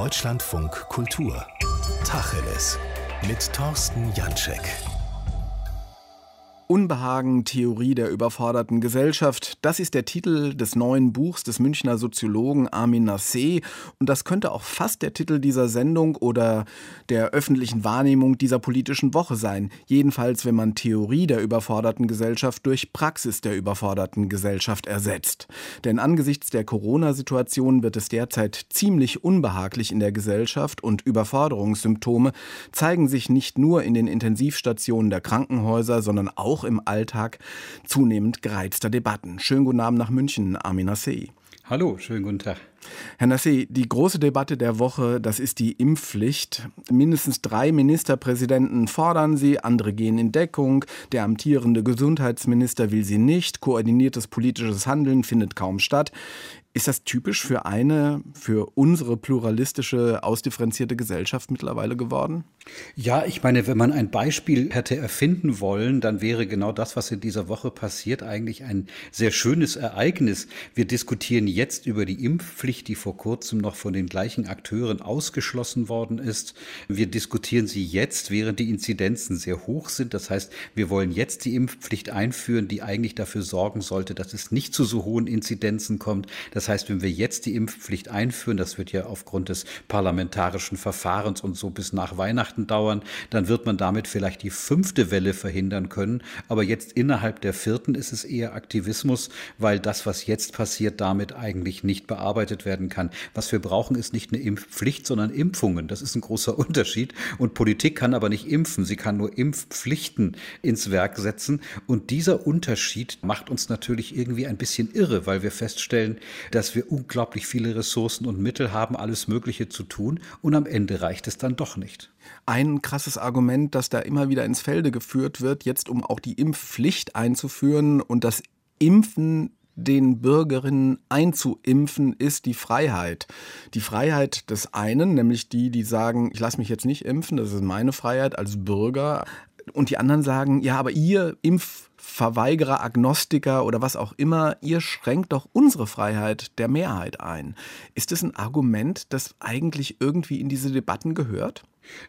Deutschlandfunk Kultur. Tacheles. Mit Thorsten Janschek. Unbehagen, Theorie der überforderten Gesellschaft. Das ist der Titel des neuen Buchs des Münchner Soziologen Armin Nassé. Und das könnte auch fast der Titel dieser Sendung oder der öffentlichen Wahrnehmung dieser politischen Woche sein. Jedenfalls, wenn man Theorie der überforderten Gesellschaft durch Praxis der überforderten Gesellschaft ersetzt. Denn angesichts der Corona-Situation wird es derzeit ziemlich unbehaglich in der Gesellschaft und Überforderungssymptome zeigen sich nicht nur in den Intensivstationen der Krankenhäuser, sondern auch auch im Alltag zunehmend gereizter Debatten. Schönen guten Abend nach München, Amina Sey. Hallo, schönen guten Tag. Herr Nassi, die große Debatte der Woche, das ist die Impfpflicht. Mindestens drei Ministerpräsidenten fordern sie, andere gehen in Deckung. Der amtierende Gesundheitsminister will sie nicht. Koordiniertes politisches Handeln findet kaum statt. Ist das typisch für eine, für unsere pluralistische, ausdifferenzierte Gesellschaft mittlerweile geworden? Ja, ich meine, wenn man ein Beispiel hätte erfinden wollen, dann wäre genau das, was in dieser Woche passiert, eigentlich ein sehr schönes Ereignis. Wir diskutieren jetzt über die Impfpflicht, die vor kurzem noch von den gleichen Akteuren ausgeschlossen worden ist. Wir diskutieren sie jetzt, während die Inzidenzen sehr hoch sind. Das heißt, wir wollen jetzt die Impfpflicht einführen, die eigentlich dafür sorgen sollte, dass es nicht zu so hohen Inzidenzen kommt. Das heißt, wenn wir jetzt die Impfpflicht einführen, das wird ja aufgrund des parlamentarischen Verfahrens und so bis nach Weihnachten dauern, dann wird man damit vielleicht die fünfte Welle verhindern können. Aber jetzt innerhalb der vierten ist es eher Aktivismus, weil das, was jetzt passiert, damit eigentlich nicht bearbeitet werden kann. Was wir brauchen, ist nicht eine Impfpflicht, sondern Impfungen. Das ist ein großer Unterschied. Und Politik kann aber nicht impfen. Sie kann nur Impfpflichten ins Werk setzen. Und dieser Unterschied macht uns natürlich irgendwie ein bisschen irre, weil wir feststellen, dass wir unglaublich viele Ressourcen und Mittel haben, alles Mögliche zu tun und am Ende reicht es dann doch nicht. Ein krasses Argument, das da immer wieder ins Felde geführt wird, jetzt um auch die Impfpflicht einzuführen und das Impfen den Bürgerinnen einzuimpfen, ist die Freiheit. Die Freiheit des einen, nämlich die, die sagen, ich lasse mich jetzt nicht impfen, das ist meine Freiheit als Bürger. Und die anderen sagen, ja, aber ihr Impf Verweigerer, Agnostiker oder was auch immer, ihr schränkt doch unsere Freiheit der Mehrheit ein. Ist das ein Argument, das eigentlich irgendwie in diese Debatten gehört?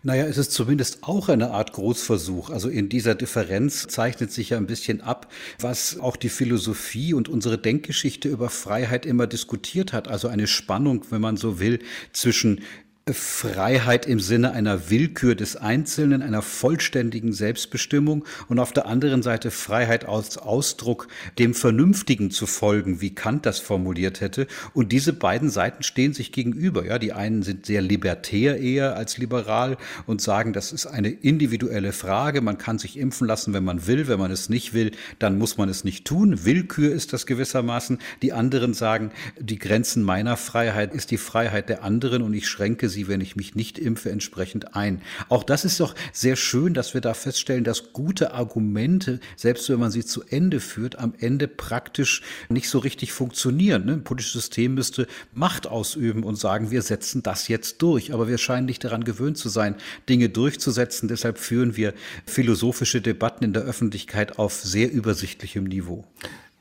Naja, es ist zumindest auch eine Art Großversuch. Also in dieser Differenz zeichnet sich ja ein bisschen ab, was auch die Philosophie und unsere Denkgeschichte über Freiheit immer diskutiert hat. Also eine Spannung, wenn man so will, zwischen Freiheit im Sinne einer Willkür des Einzelnen, einer vollständigen Selbstbestimmung und auf der anderen Seite Freiheit als Ausdruck, dem Vernünftigen zu folgen, wie Kant das formuliert hätte. Und diese beiden Seiten stehen sich gegenüber. Ja, die einen sind sehr libertär eher als liberal und sagen, das ist eine individuelle Frage. Man kann sich impfen lassen, wenn man will. Wenn man es nicht will, dann muss man es nicht tun. Willkür ist das gewissermaßen. Die anderen sagen, die Grenzen meiner Freiheit ist die Freiheit der anderen und ich schränke sie, wenn ich mich nicht impfe, entsprechend ein. Auch das ist doch sehr schön, dass wir da feststellen, dass gute Argumente, selbst wenn man sie zu Ende führt, am Ende praktisch nicht so richtig funktionieren. Ne? Ein politisches System müsste Macht ausüben und sagen, wir setzen das jetzt durch. Aber wir scheinen nicht daran gewöhnt zu sein, Dinge durchzusetzen. Deshalb führen wir philosophische Debatten in der Öffentlichkeit auf sehr übersichtlichem Niveau.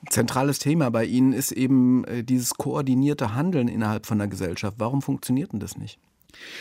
Zentrales Thema bei Ihnen ist eben äh, dieses koordinierte Handeln innerhalb von der Gesellschaft. Warum funktioniert denn das nicht?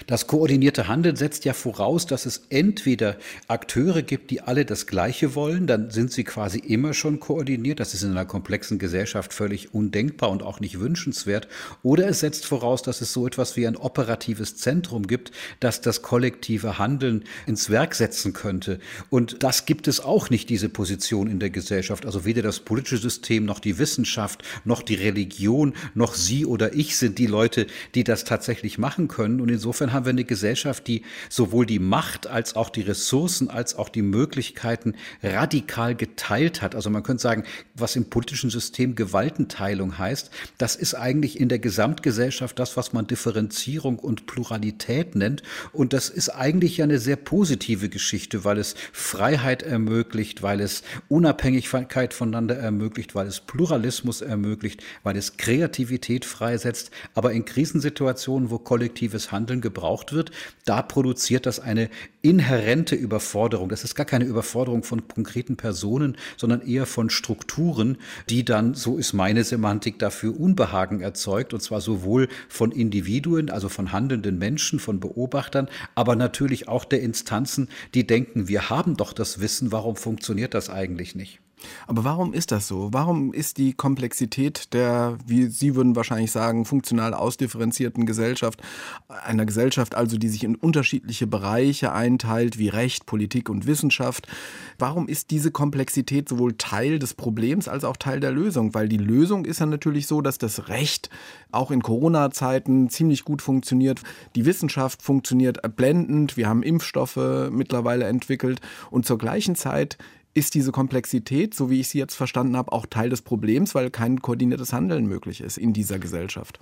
Das koordinierte Handeln setzt ja voraus, dass es entweder Akteure gibt, die alle das Gleiche wollen, dann sind sie quasi immer schon koordiniert. Das ist in einer komplexen Gesellschaft völlig undenkbar und auch nicht wünschenswert. Oder es setzt voraus, dass es so etwas wie ein operatives Zentrum gibt, das das kollektive Handeln ins Werk setzen könnte. Und das gibt es auch nicht, diese Position in der Gesellschaft. Also weder das politische System noch die Wissenschaft noch die Religion noch Sie oder ich sind die Leute, die das tatsächlich machen können. Und insofern haben wir eine Gesellschaft, die sowohl die Macht als auch die Ressourcen als auch die Möglichkeiten radikal geteilt hat. Also man könnte sagen, was im politischen System Gewaltenteilung heißt, das ist eigentlich in der Gesamtgesellschaft das, was man Differenzierung und Pluralität nennt. Und das ist eigentlich ja eine sehr positive Geschichte, weil es Freiheit ermöglicht, weil es Unabhängigkeit voneinander ermöglicht, weil es Pluralismus ermöglicht, weil es Kreativität freisetzt. Aber in Krisensituationen, wo kollektives Handeln Handeln gebraucht wird, da produziert das eine inhärente Überforderung. Das ist gar keine Überforderung von konkreten Personen, sondern eher von Strukturen, die dann, so ist meine Semantik, dafür Unbehagen erzeugt, und zwar sowohl von Individuen, also von handelnden Menschen, von Beobachtern, aber natürlich auch der Instanzen, die denken, wir haben doch das Wissen, warum funktioniert das eigentlich nicht? Aber warum ist das so? Warum ist die Komplexität der, wie Sie würden wahrscheinlich sagen, funktional ausdifferenzierten Gesellschaft, einer Gesellschaft also, die sich in unterschiedliche Bereiche einteilt, wie Recht, Politik und Wissenschaft, warum ist diese Komplexität sowohl Teil des Problems als auch Teil der Lösung? Weil die Lösung ist ja natürlich so, dass das Recht auch in Corona-Zeiten ziemlich gut funktioniert. Die Wissenschaft funktioniert blendend. Wir haben Impfstoffe mittlerweile entwickelt. Und zur gleichen Zeit ist diese Komplexität, so wie ich sie jetzt verstanden habe, auch Teil des Problems, weil kein koordiniertes Handeln möglich ist in dieser Gesellschaft.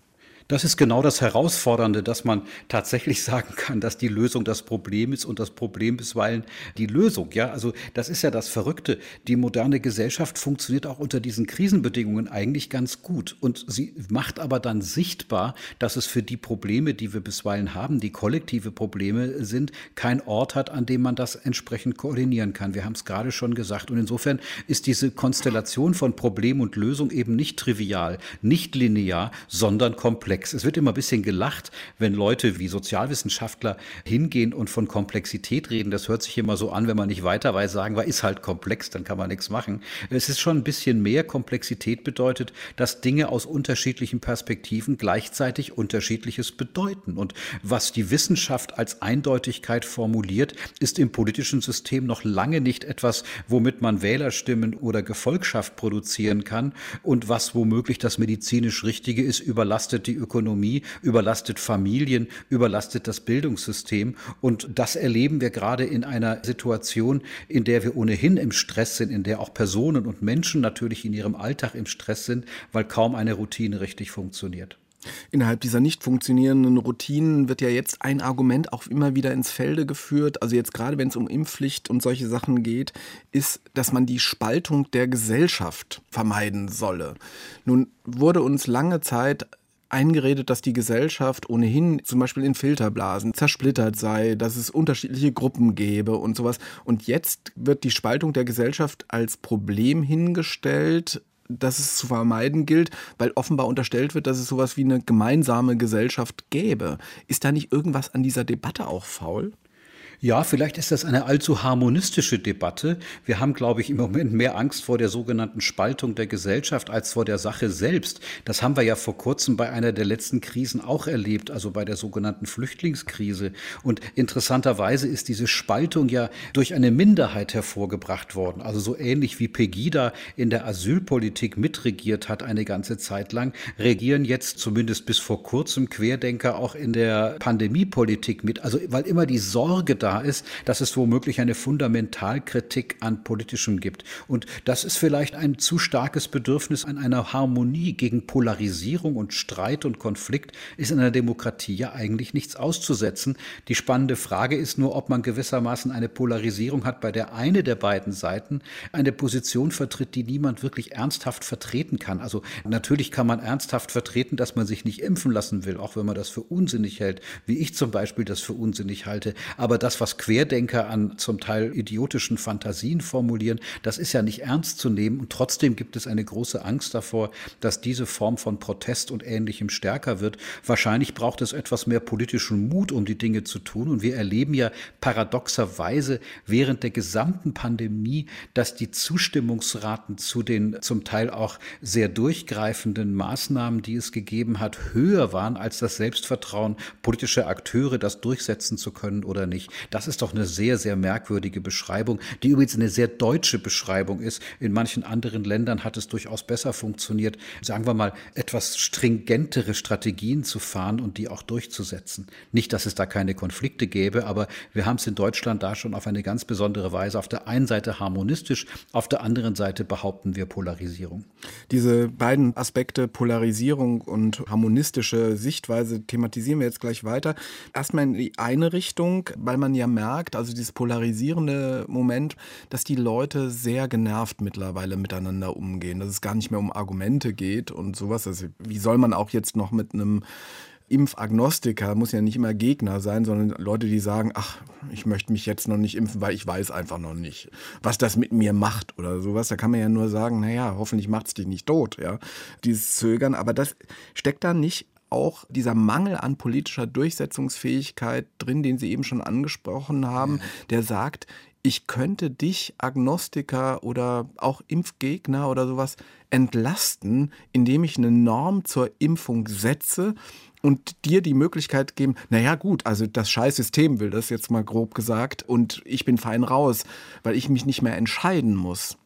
Das ist genau das Herausfordernde, dass man tatsächlich sagen kann, dass die Lösung das Problem ist und das Problem bisweilen die Lösung. Ja, also das ist ja das Verrückte. Die moderne Gesellschaft funktioniert auch unter diesen Krisenbedingungen eigentlich ganz gut und sie macht aber dann sichtbar, dass es für die Probleme, die wir bisweilen haben, die kollektive Probleme sind, kein Ort hat, an dem man das entsprechend koordinieren kann. Wir haben es gerade schon gesagt und insofern ist diese Konstellation von Problem und Lösung eben nicht trivial, nicht linear, sondern komplex komplex. Es wird immer ein bisschen gelacht, wenn Leute wie Sozialwissenschaftler hingehen und von Komplexität reden. Das hört sich immer so an, wenn man nicht weiter weiß, sagen wir, ist halt komplex, dann kann man nichts machen. Es ist schon ein bisschen mehr Komplexität bedeutet, dass Dinge aus unterschiedlichen Perspektiven gleichzeitig unterschiedliches bedeuten. Und was die Wissenschaft als Eindeutigkeit formuliert, ist im politischen System noch lange nicht etwas, womit man Wählerstimmen oder Gefolgschaft produzieren kann und was womöglich das medizinisch Richtige ist, überlastet die Ökonomie, überlastet Familien, überlastet das Bildungssystem. Und das erleben wir gerade in einer Situation, in der wir ohnehin im Stress sind, in der auch Personen und Menschen natürlich in ihrem Alltag im Stress sind, weil kaum eine Routine richtig funktioniert. Innerhalb dieser nicht funktionierenden Routinen wird ja jetzt ein Argument auch immer wieder ins Felde geführt, also jetzt gerade wenn es um Impfpflicht und solche Sachen geht, ist, dass man die Spaltung der Gesellschaft vermeiden solle. Nun wurde uns lange Zeit eingeredet, dass die Gesellschaft ohnehin zum Beispiel in Filterblasen zersplittert sei, dass es unterschiedliche Gruppen gäbe und sowas. Und jetzt wird die Spaltung der Gesellschaft als Problem hingestellt, dass es zu vermeiden gilt, weil offenbar unterstellt wird, dass es sowas wie eine gemeinsame Gesellschaft gäbe. Ist da nicht irgendwas an dieser Debatte auch faul? Ja, vielleicht ist das eine allzu harmonistische Debatte. Wir haben, glaube ich, im Moment mehr Angst vor der sogenannten Spaltung der Gesellschaft als vor der Sache selbst. Das haben wir ja vor kurzem bei einer der letzten Krisen auch erlebt, also bei der sogenannten Flüchtlingskrise. Und interessanterweise ist diese Spaltung ja durch eine Minderheit hervorgebracht worden. Also so ähnlich wie Pegida in der Asylpolitik mitregiert hat eine ganze Zeit lang, regieren jetzt zumindest bis vor kurzem Querdenker auch in der Pandemiepolitik mit. Also weil immer die Sorge da da ist, dass es womöglich eine Fundamentalkritik an Politischem gibt. Und das ist vielleicht ein zu starkes Bedürfnis an einer Harmonie gegen Polarisierung und Streit und Konflikt ist in einer Demokratie ja eigentlich nichts auszusetzen. Die spannende Frage ist nur, ob man gewissermaßen eine Polarisierung hat, bei der eine der beiden Seiten eine Position vertritt, die niemand wirklich ernsthaft vertreten kann. Also natürlich kann man ernsthaft vertreten, dass man sich nicht impfen lassen will, auch wenn man das für unsinnig hält, wie ich zum Beispiel das für unsinnig halte. Aber das, was Querdenker an zum Teil idiotischen Fantasien formulieren, das ist ja nicht ernst zu nehmen. Und trotzdem gibt es eine große Angst davor, dass diese Form von Protest und Ähnlichem stärker wird. Wahrscheinlich braucht es etwas mehr politischen Mut, um die Dinge zu tun. Und wir erleben ja paradoxerweise während der gesamten Pandemie, dass die Zustimmungsraten zu den zum Teil auch sehr durchgreifenden Maßnahmen, die es gegeben hat, höher waren als das Selbstvertrauen politischer Akteure, das durchsetzen zu können oder nicht. Das ist doch eine sehr, sehr merkwürdige Beschreibung, die übrigens eine sehr deutsche Beschreibung ist. In manchen anderen Ländern hat es durchaus besser funktioniert, sagen wir mal, etwas stringentere Strategien zu fahren und die auch durchzusetzen. Nicht, dass es da keine Konflikte gäbe, aber wir haben es in Deutschland da schon auf eine ganz besondere Weise auf der einen Seite harmonistisch, auf der anderen Seite behaupten wir Polarisierung. Diese beiden Aspekte Polarisierung und harmonistische Sichtweise thematisieren wir jetzt gleich weiter. Erstmal in die eine Richtung, weil man ja merkt, also dieses polarisierende Moment, dass die Leute sehr genervt mittlerweile miteinander umgehen, dass es gar nicht mehr um Argumente geht und sowas. Also wie soll man auch jetzt noch mit einem Impfagnostiker muss ja nicht immer Gegner sein, sondern Leute, die sagen, ach, ich möchte mich jetzt noch nicht impfen, weil ich weiß einfach noch nicht, was das mit mir macht oder sowas. Da kann man ja nur sagen, naja, hoffentlich macht es dich nicht tot, ja. Dieses Zögern, aber das steckt da nicht auch dieser Mangel an politischer Durchsetzungsfähigkeit drin, den Sie eben schon angesprochen haben, der sagt, ich könnte dich, Agnostiker oder auch Impfgegner oder sowas, entlasten, indem ich eine Norm zur Impfung setze und dir die Möglichkeit geben, naja gut, also das Scheißsystem will das jetzt mal grob gesagt und ich bin fein raus, weil ich mich nicht mehr entscheiden muss.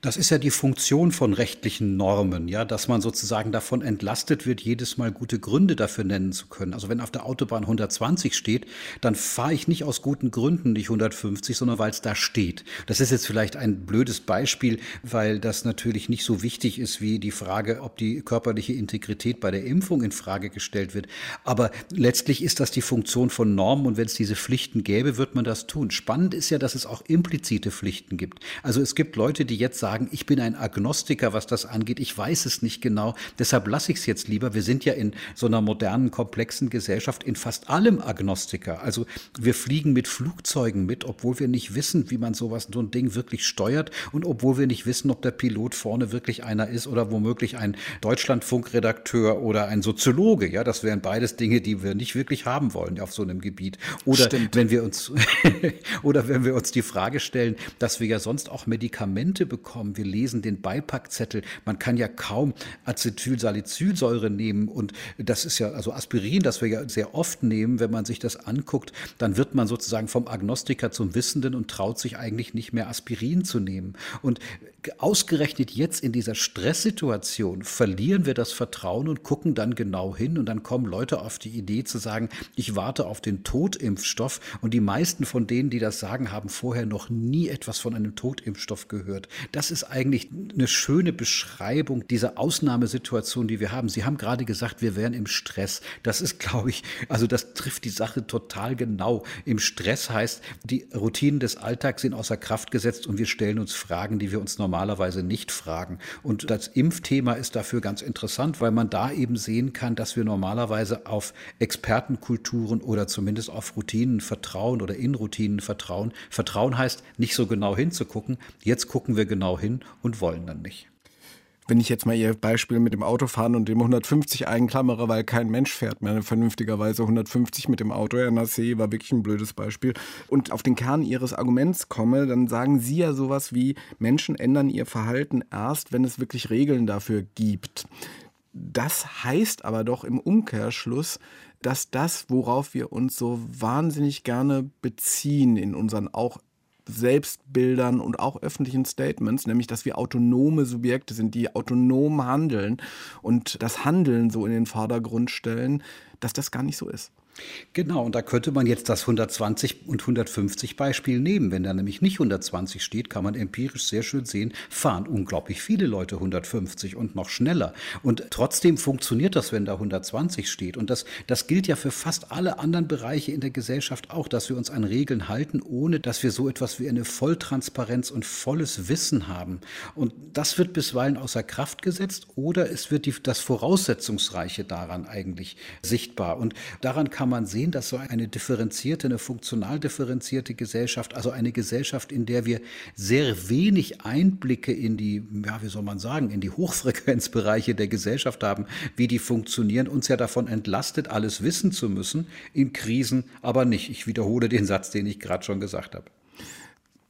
Das ist ja die Funktion von rechtlichen Normen, ja, dass man sozusagen davon entlastet wird, jedes Mal gute Gründe dafür nennen zu können. Also wenn auf der Autobahn 120 steht, dann fahre ich nicht aus guten Gründen nicht 150, sondern weil es da steht. Das ist jetzt vielleicht ein blödes Beispiel, weil das natürlich nicht so wichtig ist wie die Frage, ob die körperliche Integrität bei der Impfung in Frage gestellt wird. Aber letztlich ist das die Funktion von Normen und wenn es diese Pflichten gäbe, wird man das tun. Spannend ist ja, dass es auch implizite Pflichten gibt. Also es gibt Leute, die jetzt jetzt sagen, ich bin ein Agnostiker, was das angeht, ich weiß es nicht genau, deshalb lasse ich es jetzt lieber. Wir sind ja in so einer modernen, komplexen Gesellschaft in fast allem Agnostiker. Also wir fliegen mit Flugzeugen mit, obwohl wir nicht wissen, wie man sowas, so ein Ding wirklich steuert und obwohl wir nicht wissen, ob der Pilot vorne wirklich einer ist oder womöglich ein Deutschlandfunkredakteur oder ein Soziologe. Ja, das wären beides Dinge, die wir nicht wirklich haben wollen auf so einem Gebiet. Oder Stimmt. wenn wir uns oder wenn wir uns die Frage stellen, dass wir ja sonst auch Medikamente bekommen, bekommen. Wir lesen den Beipackzettel. Man kann ja kaum Acetylsalicylsäure nehmen und das ist ja also Aspirin, das wir ja sehr oft nehmen. Wenn man sich das anguckt, dann wird man sozusagen vom Agnostiker zum Wissenden und traut sich eigentlich nicht mehr Aspirin zu nehmen. Und ausgerechnet jetzt in dieser Stresssituation verlieren wir das Vertrauen und gucken dann genau hin und dann kommen Leute auf die Idee zu sagen, ich warte auf den Totimpfstoff und die meisten von denen, die das sagen, haben vorher noch nie etwas von einem Totimpfstoff gehört. Das ist eigentlich eine schöne Beschreibung dieser Ausnahmesituation, die wir haben. Sie haben gerade gesagt, wir wären im Stress. Das ist, glaube ich, also das trifft die Sache total genau. Im Stress heißt, die Routinen des Alltags sind außer Kraft gesetzt und wir stellen uns Fragen, die wir uns normalerweise nicht fragen. Und das Impfthema ist dafür ganz interessant, weil man da eben sehen kann, dass wir normalerweise auf Expertenkulturen oder zumindest auf Routinen vertrauen oder in Routinen vertrauen. Vertrauen heißt, nicht so genau hinzugucken. Jetzt gucken wir genau hin und wollen dann nicht. Wenn ich jetzt mal Ihr Beispiel mit dem Autofahren und dem 150 einklammere, weil kein Mensch fährt mehr vernünftigerweise 150 mit dem Auto, Herr Nassé, war wirklich ein blödes Beispiel, und auf den Kern Ihres Arguments komme, dann sagen Sie ja sowas wie, Menschen ändern ihr Verhalten erst, wenn es wirklich Regeln dafür gibt. Das heißt aber doch im Umkehrschluss, dass das, worauf wir uns so wahnsinnig gerne beziehen in unseren auch Selbstbildern und auch öffentlichen Statements, nämlich dass wir autonome Subjekte sind, die autonom handeln und das Handeln so in den Vordergrund stellen, dass das gar nicht so ist. Genau, und da könnte man jetzt das 120 und 150 Beispiel nehmen. Wenn da nämlich nicht 120 steht, kann man empirisch sehr schön sehen, fahren unglaublich viele Leute 150 und noch schneller. Und trotzdem funktioniert das, wenn da 120 steht. Und das, das gilt ja für fast alle anderen Bereiche in der Gesellschaft auch, dass wir uns an Regeln halten, ohne dass wir so etwas wie eine Volltransparenz und volles Wissen haben. Und das wird bisweilen außer Kraft gesetzt oder es wird die, das Voraussetzungsreiche daran eigentlich sichtbar. Und daran kann kann man sehen, dass so eine differenzierte, eine funktional differenzierte Gesellschaft, also eine Gesellschaft, in der wir sehr wenig Einblicke in die, ja, wie soll man sagen, in die Hochfrequenzbereiche der Gesellschaft haben, wie die funktionieren, uns ja davon entlastet, alles wissen zu müssen, in Krisen aber nicht. Ich wiederhole den Satz, den ich gerade schon gesagt habe.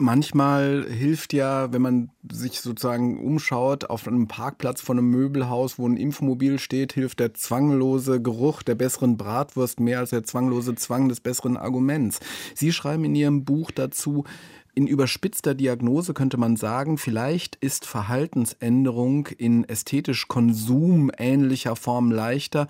Manchmal hilft ja, wenn man sich sozusagen umschaut auf einem Parkplatz von einem Möbelhaus, wo ein Impfmobil steht, hilft der zwanglose Geruch der besseren Bratwurst mehr als der zwanglose Zwang des besseren Arguments. Sie schreiben in Ihrem Buch dazu, in überspitzter Diagnose könnte man sagen, vielleicht ist Verhaltensänderung in ästhetisch konsumähnlicher Form leichter,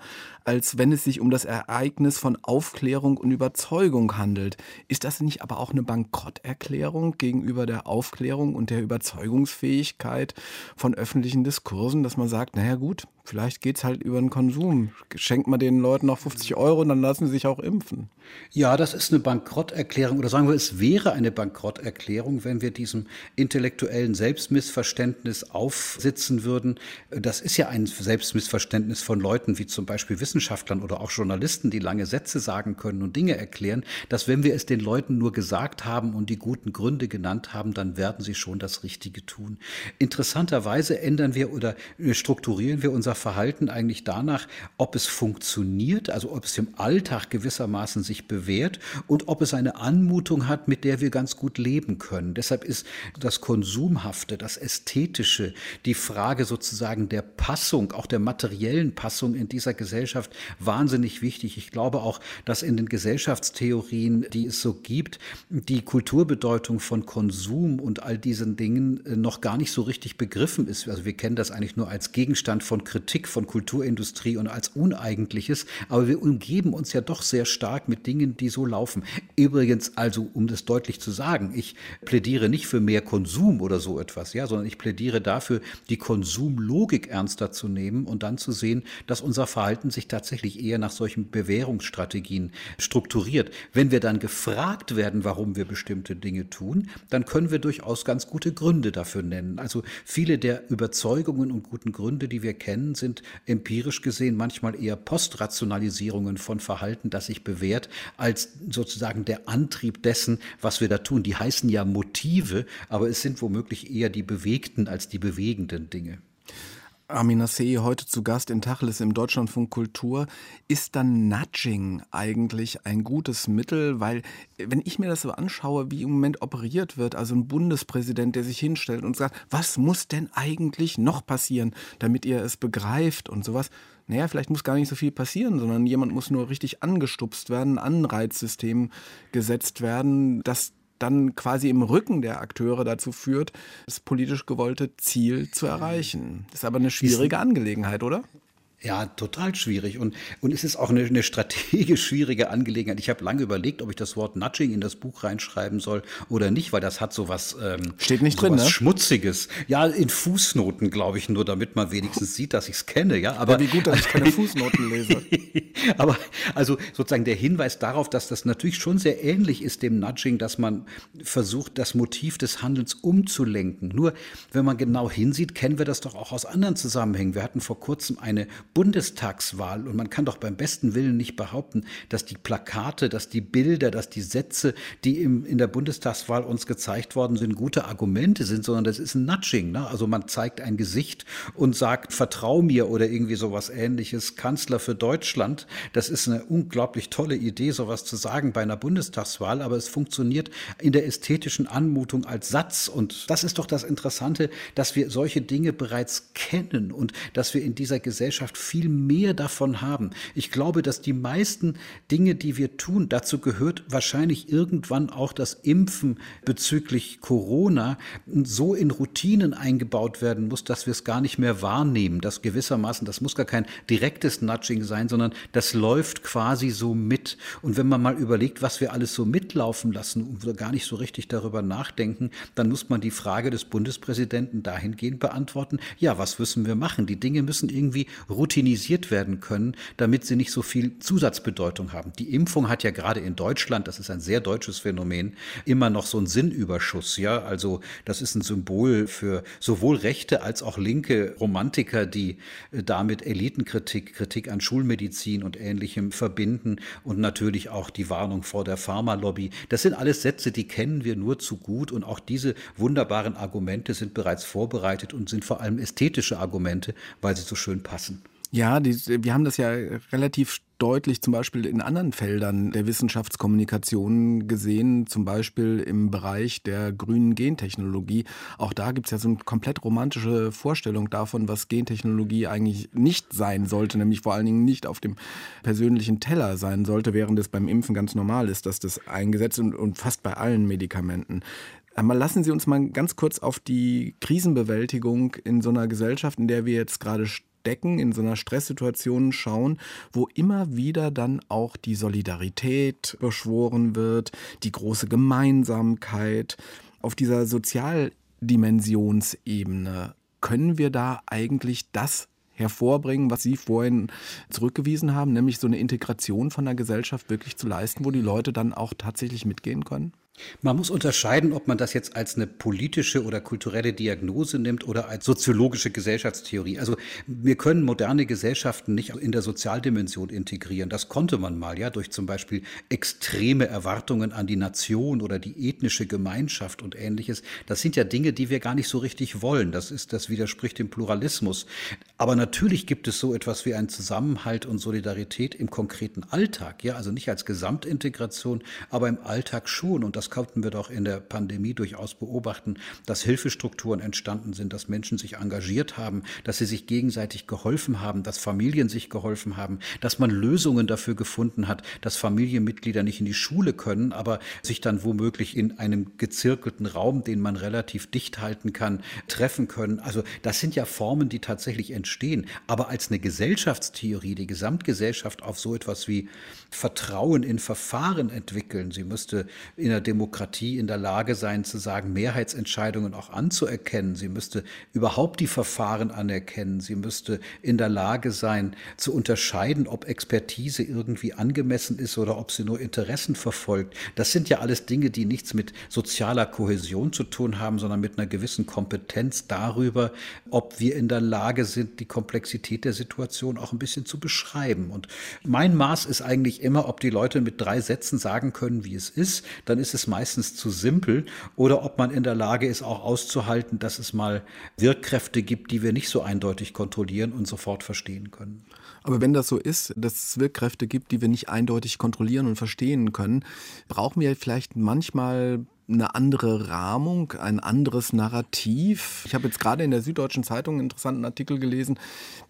als wenn es sich um das Ereignis von Aufklärung und Überzeugung handelt. Ist das nicht aber auch eine Bankrotterklärung gegenüber der Aufklärung und der Überzeugungsfähigkeit von öffentlichen Diskursen, dass man sagt, naja gut, vielleicht geht es halt über den Konsum. Schenkt man den Leuten noch 50 Euro und dann lassen sie sich auch impfen. Ja, das ist eine Bankrotterklärung oder sagen wir, es wäre eine Bankrotterklärung, wenn wir diesem intellektuellen Selbstmissverständnis aufsitzen würden. Das ist ja ein Selbstmissverständnis von Leuten wie zum Beispiel Wissenschaftlern Wissenschaftlern oder auch Journalisten, die lange Sätze sagen können und Dinge erklären, dass wenn wir es den Leuten nur gesagt haben und die guten Gründe genannt haben, dann werden sie schon das Richtige tun. Interessanterweise ändern wir oder strukturieren wir unser Verhalten eigentlich danach, ob es funktioniert, also ob es im Alltag gewissermaßen sich bewährt und ob es eine Anmutung hat, mit der wir ganz gut leben können. Deshalb ist das Konsumhafte, das Ästhetische, die Frage sozusagen der Passung, auch der materiellen Passung in dieser Gesellschaft wahnsinnig wichtig. Ich glaube auch, dass in den Gesellschaftstheorien, die es so gibt, die Kulturbedeutung von Konsum und all diesen Dingen äh, noch gar nicht so richtig begriffen ist. Also wir kennen das eigentlich nur als Gegenstand von Kritik von Kulturindustrie und als Uneigentliches, aber wir umgeben uns ja doch sehr stark mit Dingen, die so laufen. Übrigens, also um das deutlich zu sagen, ich plädiere nicht für mehr Konsum oder so etwas, ja, sondern ich plädiere dafür, die Konsumlogik ernster zu nehmen und dann zu sehen, dass unser Verhalten sich tatsächlich eher nach solchen Bewährungsstrategien strukturiert. Wenn wir dann gefragt werden, warum wir bestimmte Dinge tun, dann können wir durchaus ganz gute Gründe dafür nennen. Also viele der Überzeugungen und guten Gründe, die wir kennen, sind empirisch gesehen manchmal eher Postrationalisierungen von Verhalten, das sich bewährt, als sozusagen der Antrieb dessen, was wir da tun. Die heißen ja Motive, aber es sind womöglich eher die bewegten als die bewegenden Dinge. Armin Nassé, heute zu Gast in Tacheles im Deutschlandfunk Kultur. Ist dann Nudging eigentlich ein gutes Mittel? Weil, wenn ich mir das so anschaue, wie im Moment operiert wird, also ein Bundespräsident, der sich hinstellt und sagt, was muss denn eigentlich noch passieren, damit ihr es begreift und sowas. Naja, vielleicht muss gar nicht so viel passieren, sondern jemand muss nur richtig angestupst werden, ein Anreizsystem gesetzt werden, dass dann quasi im Rücken der Akteure dazu führt, das politisch gewollte Ziel zu erreichen. Das ist aber eine schwierige Angelegenheit, oder? Ja, total schwierig. Und, und es ist auch eine, eine strategisch schwierige Angelegenheit. Ich habe lange überlegt, ob ich das Wort Nudging in das Buch reinschreiben soll oder nicht, weil das hat so was, ähm, Steht nicht so drin, ne? Schmutziges. Ja, in Fußnoten, glaube ich, nur damit man wenigstens sieht, dass ich es kenne. Ja, aber ja, wie gut, dass ich keine Fußnoten lese. aber also sozusagen der Hinweis darauf, dass das natürlich schon sehr ähnlich ist dem Nudging, dass man versucht, das Motiv des Handelns umzulenken. Nur, wenn man genau hinsieht, kennen wir das doch auch aus anderen Zusammenhängen. Wir hatten vor kurzem eine Bundestagswahl und man kann doch beim besten Willen nicht behaupten, dass die Plakate, dass die Bilder, dass die Sätze, die im, in der Bundestagswahl uns gezeigt worden sind, gute Argumente sind, sondern das ist ein Nudging. Ne? Also man zeigt ein Gesicht und sagt, vertrau mir oder irgendwie sowas ähnliches, Kanzler für Deutschland. Das ist eine unglaublich tolle Idee, sowas zu sagen bei einer Bundestagswahl, aber es funktioniert in der ästhetischen Anmutung als Satz. Und das ist doch das Interessante, dass wir solche Dinge bereits kennen und dass wir in dieser Gesellschaft viel mehr davon haben. Ich glaube, dass die meisten Dinge, die wir tun, dazu gehört wahrscheinlich irgendwann auch das Impfen bezüglich Corona, so in Routinen eingebaut werden muss, dass wir es gar nicht mehr wahrnehmen. Das gewissermaßen, das muss gar kein direktes Nudging sein, sondern das läuft quasi so mit. Und wenn man mal überlegt, was wir alles so mitlaufen lassen und gar nicht so richtig darüber nachdenken, dann muss man die Frage des Bundespräsidenten dahingehend beantworten, ja, was müssen wir machen? Die Dinge müssen irgendwie routiniert routinisiert werden können, damit sie nicht so viel Zusatzbedeutung haben. Die Impfung hat ja gerade in Deutschland, das ist ein sehr deutsches Phänomen, immer noch so einen Sinnüberschuss. Ja, also das ist ein Symbol für sowohl rechte als auch linke Romantiker, die äh, damit Elitenkritik, Kritik an Schulmedizin und Ähnlichem verbinden und natürlich auch die Warnung vor der Pharmalobby. Das sind alles Sätze, die kennen wir nur zu gut und auch diese wunderbaren Argumente sind bereits vorbereitet und sind vor allem ästhetische Argumente, weil sie so schön passen. Ja, die, wir haben das ja relativ deutlich zum Beispiel in anderen Feldern der Wissenschaftskommunikation gesehen, zum Beispiel im Bereich der grünen Gentechnologie. Auch da gibt es ja so eine komplett romantische Vorstellung davon, was Gentechnologie eigentlich nicht sein sollte, nämlich vor allen Dingen nicht auf dem persönlichen Teller sein sollte, während es beim Impfen ganz normal ist, dass das eingesetzt und, und fast bei allen Medikamenten. Aber lassen Sie uns mal ganz kurz auf die Krisenbewältigung in so einer Gesellschaft, in der wir jetzt gerade Decken in so einer Stresssituation schauen, wo immer wieder dann auch die Solidarität beschworen wird, die große Gemeinsamkeit auf dieser Sozialdimensionsebene. Können wir da eigentlich das hervorbringen, was Sie vorhin zurückgewiesen haben, nämlich so eine Integration von der Gesellschaft wirklich zu leisten, wo die Leute dann auch tatsächlich mitgehen können? Man muss unterscheiden, ob man das jetzt als eine politische oder kulturelle Diagnose nimmt oder als soziologische Gesellschaftstheorie. Also wir können moderne Gesellschaften nicht in der Sozialdimension integrieren. Das konnte man mal, ja, durch zum Beispiel extreme Erwartungen an die Nation oder die ethnische Gemeinschaft und ähnliches. Das sind ja Dinge, die wir gar nicht so richtig wollen. Das ist, das widerspricht dem Pluralismus. Aber natürlich gibt es so etwas wie einen Zusammenhalt und Solidarität im konkreten Alltag, ja, also nicht als Gesamtintegration, aber im Alltag schon. Und das konnten wir doch in der Pandemie durchaus beobachten, dass Hilfestrukturen entstanden sind, dass Menschen sich engagiert haben, dass sie sich gegenseitig geholfen haben, dass Familien sich geholfen haben, dass man Lösungen dafür gefunden hat, dass Familienmitglieder nicht in die Schule können, aber sich dann womöglich in einem gezirkelten Raum, den man relativ dicht halten kann, treffen können. Also das sind ja Formen, die tatsächlich entstehen. Aber als eine Gesellschaftstheorie, die Gesamtgesellschaft auf so etwas wie Vertrauen in Verfahren entwickeln, sie müsste in der Demokratie in der Lage sein zu sagen, Mehrheitsentscheidungen auch anzuerkennen. Sie müsste überhaupt die Verfahren anerkennen. Sie müsste in der Lage sein zu unterscheiden, ob Expertise irgendwie angemessen ist oder ob sie nur Interessen verfolgt. Das sind ja alles Dinge, die nichts mit sozialer Kohäsion zu tun haben, sondern mit einer gewissen Kompetenz darüber, ob wir in der Lage sind, die Komplexität der Situation auch ein bisschen zu beschreiben. Und mein Maß ist eigentlich immer, ob die Leute mit drei Sätzen sagen können, wie es ist. Dann ist es meistens zu simpel oder ob man in der Lage ist, auch auszuhalten, dass es mal Wirkkräfte gibt, die wir nicht so eindeutig kontrollieren und sofort verstehen können. Aber wenn das so ist, dass es Wirkkräfte gibt, die wir nicht eindeutig kontrollieren und verstehen können, brauchen wir vielleicht manchmal eine andere Rahmung, ein anderes Narrativ. Ich habe jetzt gerade in der Süddeutschen Zeitung einen interessanten Artikel gelesen,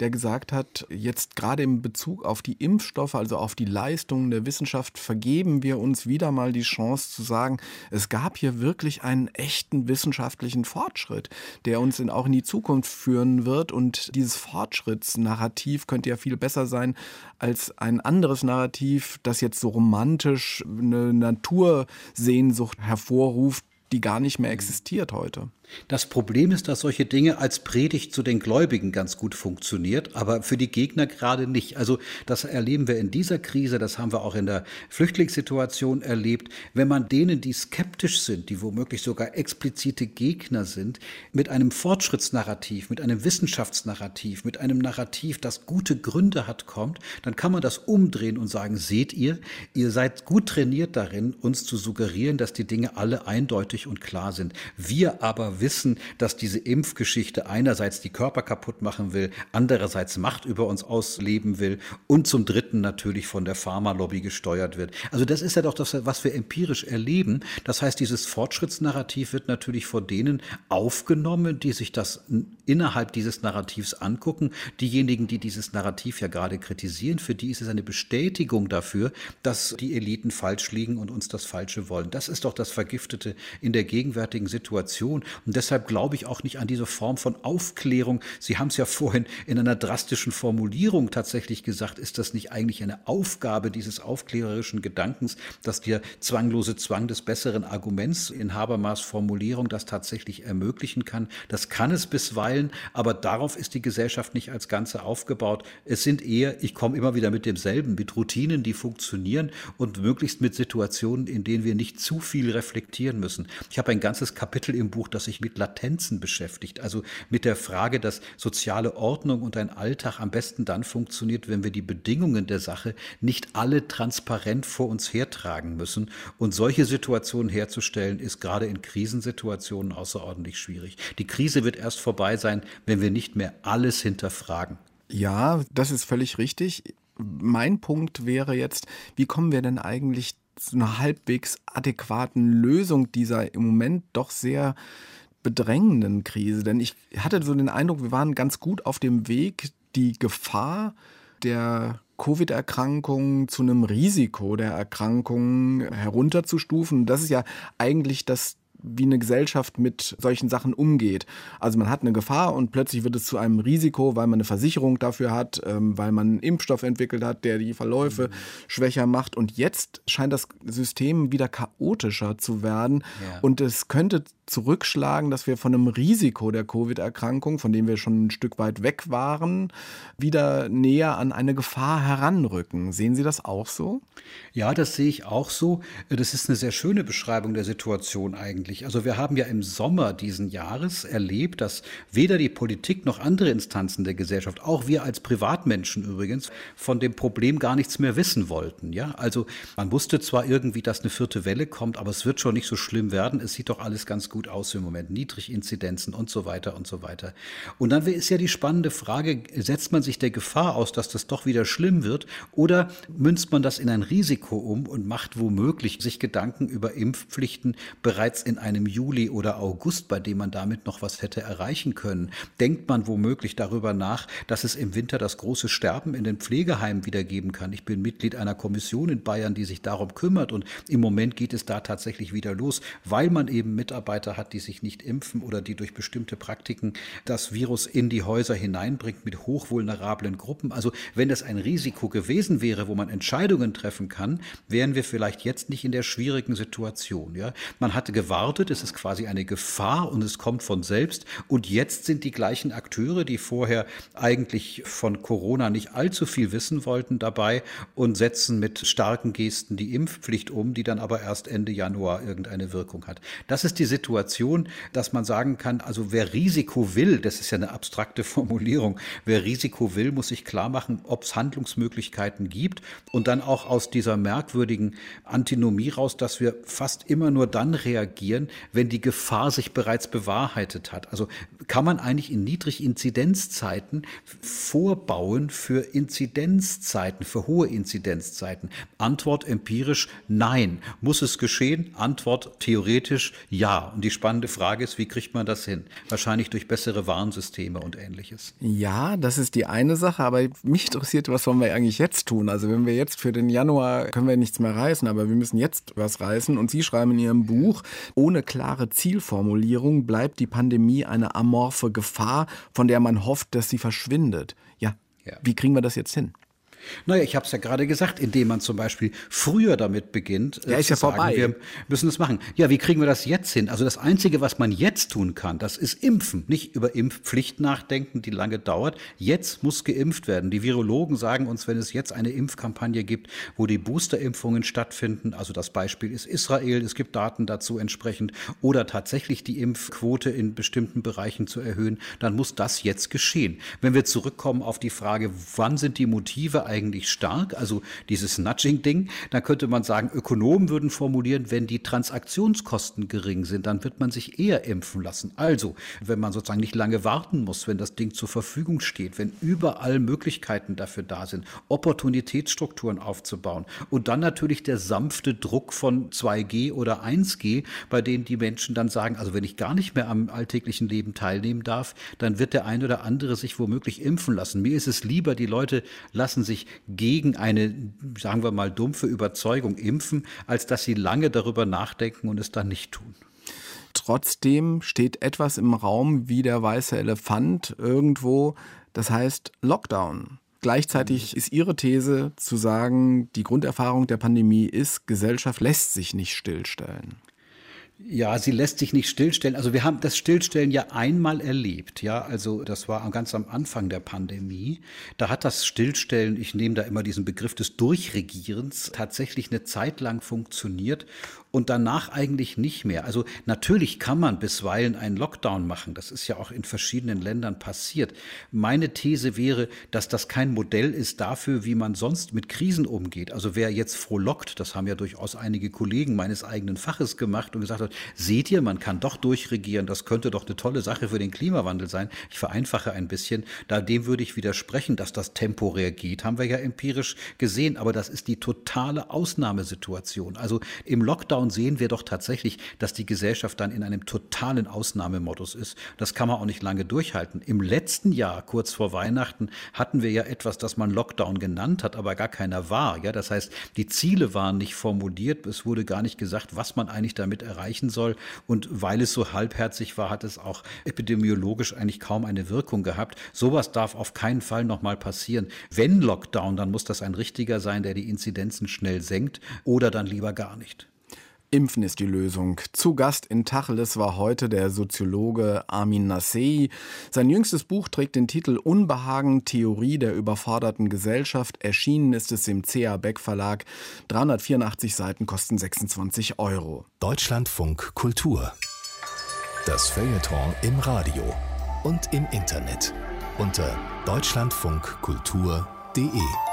der gesagt hat, jetzt gerade im Bezug auf die Impfstoffe, also auf die Leistungen der Wissenschaft, vergeben wir uns wieder mal die Chance zu sagen, es gab hier wirklich einen echten wissenschaftlichen Fortschritt, der uns in, auch in die Zukunft führen wird. Und dieses Fortschrittsnarrativ könnte ja viel besser sein als ein anderes Narrativ, das jetzt so romantisch eine Natursehnsucht hervorruft hervorruft, die gar nicht mehr existiert heute. Das Problem ist, dass solche Dinge als Predigt zu den Gläubigen ganz gut funktioniert, aber für die Gegner gerade nicht. Also das erleben wir in dieser Krise, das haben wir auch in der Flüchtlingssituation erlebt. Wenn man denen, die skeptisch sind, die womöglich sogar explizite Gegner sind, mit einem Fortschrittsnarrativ, mit einem Wissenschaftsnarrativ, mit einem Narrativ, das gute Gründe hat, kommt, dann kann man das umdrehen und sagen, seht ihr, ihr seid gut trainiert darin, uns zu suggerieren, dass die Dinge alle eindeutig und klar sind. Wir aber wissen, dass diese Impfgeschichte einerseits die Körper kaputt machen will, andererseits Macht über uns ausleben will und zum Dritten natürlich von der Pharmalobby gesteuert wird. Also das ist ja doch das, was wir empirisch erleben. Das heißt, dieses Fortschrittsnarrativ wird natürlich vor denen aufgenommen, die sich das innerhalb dieses Narrativs angucken. Diejenigen, die dieses Narrativ ja gerade kritisieren, für die ist es eine Bestätigung dafür, dass die Eliten falsch liegen und uns das Falsche wollen. Das ist doch das Vergiftete in der gegenwärtigen Situation. Und deshalb glaube ich auch nicht an diese Form von Aufklärung. Sie haben es ja vorhin in einer drastischen Formulierung tatsächlich gesagt, ist das nicht eigentlich eine Aufgabe dieses aufklärerischen Gedankens, dass der zwanglose Zwang des besseren Arguments in Habermas Formulierung das tatsächlich ermöglichen kann? Das kann es bisweilen, aber darauf ist die Gesellschaft nicht als Ganze aufgebaut. Es sind eher, ich komme immer wieder mit demselben, mit Routinen, die funktionieren und möglichst mit Situationen, in denen wir nicht zu viel reflektieren müssen. Ich habe ein ganzes Kapitel im Buch, das sich mit Latenzen beschäftigt, also mit der Frage, dass soziale Ordnung und ein Alltag am besten dann funktioniert, wenn wir die Bedingungen der Sache nicht alle transparent vor uns hertragen müssen. Und solche Situationen herzustellen, ist gerade in Krisensituationen außerordentlich schwierig. Die Krise wird erst vorbei sein, wenn wir nicht mehr alles hinterfragen. Ja, das ist völlig richtig. Mein Punkt wäre jetzt, wie kommen wir denn eigentlich zu einer halbwegs adäquaten Lösung dieser im Moment doch sehr bedrängenden Krise. Denn ich hatte so den Eindruck, wir waren ganz gut auf dem Weg, die Gefahr der Covid-Erkrankung zu einem Risiko der Erkrankung herunterzustufen. Das ist ja eigentlich das wie eine Gesellschaft mit solchen Sachen umgeht. Also man hat eine Gefahr und plötzlich wird es zu einem Risiko, weil man eine Versicherung dafür hat, ähm, weil man einen Impfstoff entwickelt hat, der die Verläufe mhm. schwächer macht. Und jetzt scheint das System wieder chaotischer zu werden. Ja. Und es könnte zurückschlagen, dass wir von einem Risiko der Covid-Erkrankung, von dem wir schon ein Stück weit weg waren, wieder näher an eine Gefahr heranrücken. Sehen Sie das auch so? Ja, das sehe ich auch so. Das ist eine sehr schöne Beschreibung der Situation eigentlich. Also wir haben ja im Sommer diesen Jahres erlebt, dass weder die Politik noch andere Instanzen der Gesellschaft, auch wir als Privatmenschen übrigens, von dem Problem gar nichts mehr wissen wollten. Ja, also man wusste zwar irgendwie, dass eine vierte Welle kommt, aber es wird schon nicht so schlimm werden. Es sieht doch alles ganz gut aus im Moment. Niedriginzidenzen und so weiter und so weiter. Und dann ist ja die spannende Frage, setzt man sich der Gefahr aus, dass das doch wieder schlimm wird oder münzt man das in ein Risiko um und macht womöglich sich Gedanken über Impfpflichten bereits in einem Juli oder August, bei dem man damit noch was hätte erreichen können? Denkt man womöglich darüber nach, dass es im Winter das große Sterben in den Pflegeheimen wieder geben kann? Ich bin Mitglied einer Kommission in Bayern, die sich darum kümmert und im Moment geht es da tatsächlich wieder los, weil man eben Mitarbeiter hat, die sich nicht impfen oder die durch bestimmte Praktiken das Virus in die Häuser hineinbringt mit hochvulnerablen Gruppen. Also wenn das ein Risiko gewesen wäre, wo man Entscheidungen treffen kann, wären wir vielleicht jetzt nicht in der schwierigen Situation. Ja? Man hatte gewartet, es ist quasi eine Gefahr und es kommt von selbst. Und jetzt sind die gleichen Akteure, die vorher eigentlich von Corona nicht allzu viel wissen wollten, dabei und setzen mit starken Gesten die Impfpflicht um, die dann aber erst Ende Januar irgendeine Wirkung hat. Das ist die Situation, dass man sagen kann, also wer Risiko will, das ist ja eine abstrakte Formulierung, wer Risiko will, muss sich klar machen, ob es Handlungsmöglichkeiten gibt und dann auch aus dieser merkwürdigen Antinomie raus, dass wir fast immer nur dann reagieren, wenn die Gefahr sich bereits bewahrheitet hat. Also kann man eigentlich in Niedriginzidenzzeiten vorbauen für Inzidenzzeiten, für hohe Inzidenzzeiten? Antwort empirisch nein. Muss es geschehen? Antwort theoretisch ja. Und die spannende Frage ist, wie kriegt man das hin? Wahrscheinlich durch bessere Warnsysteme und ähnliches. Ja, das ist die eine Sache, aber mich interessiert, was sollen wir eigentlich jetzt tun? Also wenn wir jetzt für den Januar können wir nichts mehr reißen, aber wir müssen jetzt was reißen. Und Sie schreiben in Ihrem Buch, ohne klare Zielformulierung bleibt die Pandemie eine amorphe Gefahr, von der man hofft, dass sie verschwindet. Ja, ja. wie kriegen wir das jetzt hin? Naja, ich habe es ja gerade gesagt, indem man zum Beispiel früher damit beginnt. Ja, ist ja sagen, vorbei. Wir müssen es machen. Ja, wie kriegen wir das jetzt hin? Also das Einzige, was man jetzt tun kann, das ist impfen. Nicht über Impfpflicht nachdenken, die lange dauert. Jetzt muss geimpft werden. Die Virologen sagen uns, wenn es jetzt eine Impfkampagne gibt, wo die Boosterimpfungen stattfinden, also das Beispiel ist Israel, es gibt Daten dazu entsprechend, oder tatsächlich die Impfquote in bestimmten Bereichen zu erhöhen, dann muss das jetzt geschehen. Wenn wir zurückkommen auf die Frage, wann sind die Motive eigentlich stark, also dieses Nudging-Ding. Da könnte man sagen, Ökonomen würden formulieren, wenn die Transaktionskosten gering sind, dann wird man sich eher impfen lassen. Also, wenn man sozusagen nicht lange warten muss, wenn das Ding zur Verfügung steht, wenn überall Möglichkeiten dafür da sind, Opportunitätsstrukturen aufzubauen und dann natürlich der sanfte Druck von 2G oder 1G, bei denen die Menschen dann sagen, also wenn ich gar nicht mehr am alltäglichen Leben teilnehmen darf, dann wird der ein oder andere sich womöglich impfen lassen. Mir ist es lieber, die Leute lassen sich sich gegen eine, sagen wir mal, dumpfe Überzeugung impfen, als dass sie lange darüber nachdenken und es dann nicht tun. Trotzdem steht etwas im Raum wie der weiße Elefant irgendwo, das heißt Lockdown. Gleichzeitig ist Ihre These zu sagen, die Grunderfahrung der Pandemie ist, Gesellschaft lässt sich nicht stillstellen. Ja, sie lässt sich nicht stillstellen. Also wir haben das Stillstellen ja einmal erlebt. Ja, also das war ganz am Anfang der Pandemie. Da hat das Stillstellen, ich nehme da immer diesen Begriff des Durchregierens, tatsächlich eine Zeit lang funktioniert und danach eigentlich nicht mehr. Also natürlich kann man bisweilen einen Lockdown machen. Das ist ja auch in verschiedenen Ländern passiert. Meine These wäre, dass das kein Modell ist dafür, wie man sonst mit Krisen umgeht. Also wer jetzt frohlockt, das haben ja durchaus einige Kollegen meines eigenen Faches gemacht und gesagt hat, seht ihr, man kann doch durchregieren. Das könnte doch eine tolle Sache für den Klimawandel sein. Ich vereinfache ein bisschen. Da dem würde ich widersprechen, dass das temporär geht, haben wir ja empirisch gesehen. Aber das ist die totale Ausnahmesituation. Also im Lockdown Lockdown sehen wir doch tatsächlich, dass die Gesellschaft dann in einem totalen Ausnahmemodus ist. Das kann man auch nicht lange durchhalten. Im letzten Jahr, kurz vor Weihnachten, hatten wir ja etwas, das man Lockdown genannt hat, aber gar keiner war. Ja, das heißt, die Ziele waren nicht formuliert. Es wurde gar nicht gesagt, was man eigentlich damit erreichen soll. Und weil es so halbherzig war, hat es auch epidemiologisch eigentlich kaum eine Wirkung gehabt. Sowas darf auf keinen Fall nochmal passieren. Wenn Lockdown, dann muss das ein richtiger sein, der die Inzidenzen schnell senkt oder dann lieber gar nicht. Impfen ist die Lösung. Zu Gast in Tacheles war heute der Soziologe Armin Nassei. Sein jüngstes Buch trägt den Titel Unbehagen, Theorie der überforderten Gesellschaft. Erschienen ist es im C.A. Beck Verlag. 384 Seiten kosten 26 Euro. Deutschlandfunk Kultur. Das Feuilleton im Radio und im Internet unter deutschlandfunkkultur.de.